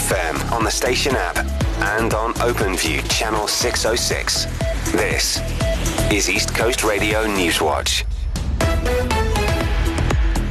FM on the station app and on OpenView channel 606. This is East Coast Radio Newswatch.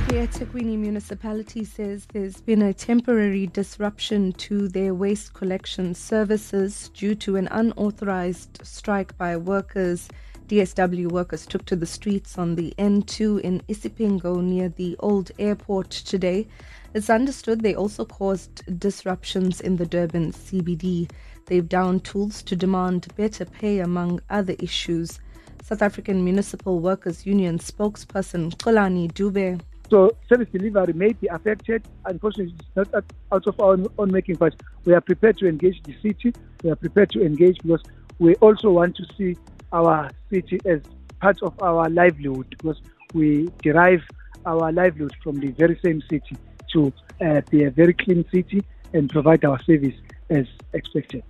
The eThekwini municipality says there's been a temporary disruption to their waste collection services due to an unauthorized strike by workers. DSW workers took to the streets on the N2 in Isipingo near the old airport today. It's understood they also caused disruptions in the Durban CBD. They've downed tools to demand better pay, among other issues. South African Municipal Workers Union spokesperson Kolani Dube so service delivery may be affected. Unfortunately, it's not out of our own making, but we are prepared to engage the city. We are prepared to engage because we also want to see our city as part of our livelihood because we derive our livelihood from the very same city to uh, be a very clean city and provide our service as expected.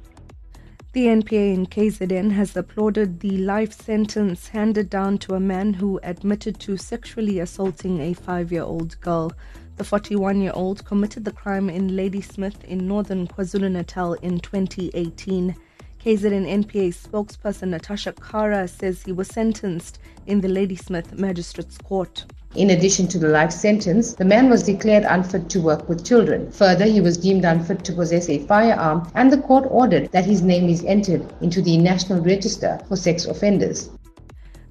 The NPA in KZN has applauded the life sentence handed down to a man who admitted to sexually assaulting a five year old girl. The 41 year old committed the crime in Ladysmith in northern KwaZulu Natal in 2018. KZN NPA spokesperson Natasha Kara says he was sentenced in the Ladysmith Magistrates Court. In addition to the life sentence, the man was declared unfit to work with children. Further, he was deemed unfit to possess a firearm, and the court ordered that his name is entered into the National Register for Sex Offenders.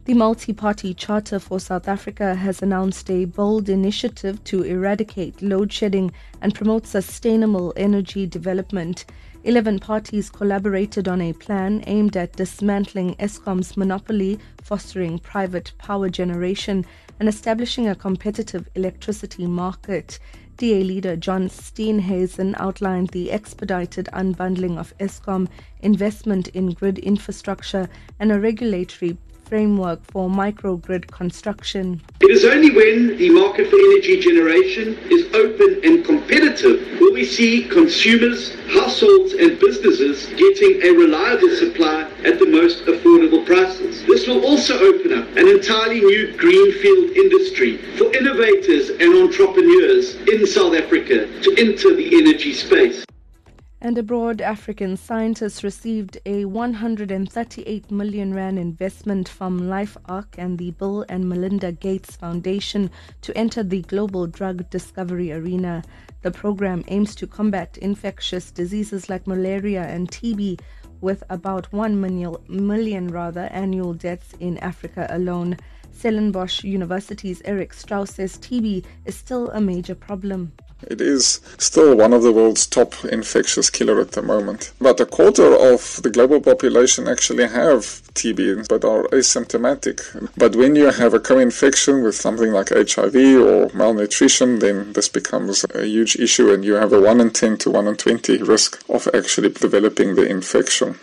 The Multi Party Charter for South Africa has announced a bold initiative to eradicate load shedding and promote sustainable energy development. 11 parties collaborated on a plan aimed at dismantling Eskom's monopoly, fostering private power generation, and establishing a competitive electricity market. DA leader John Steenhuisen outlined the expedited unbundling of Eskom, investment in grid infrastructure, and a regulatory framework for microgrid construction. It is only when the market for energy generation is open and competitive will we see consumers, households, and businesses getting a reliable supply at the most affordable prices. This will also open up an entirely new greenfield industry for innovators and entrepreneurs in South Africa to enter the energy space. And abroad, African scientists received a 138 million rand investment from LifeArc and the Bill and Melinda Gates Foundation to enter the global drug discovery arena. The program aims to combat infectious diseases like malaria and TB with about 1 million, million rather annual deaths in Africa alone. Stellenbosch University's Erick Strauss says TB is still a major problem. It is still one of the world's top infectious killer at the moment. But a quarter of the global population actually have TB but are asymptomatic. But when you have a co-infection with something like HIV or malnutrition, then this becomes a huge issue and you have a 1 in 10 to 1 in 20 risk of actually developing the infection.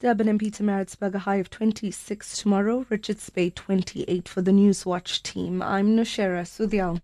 Durban and Pietermaritzburg a high of 26 tomorrow, Richards Bay 28 for the Newswatch team. I'm Nushera Sudial.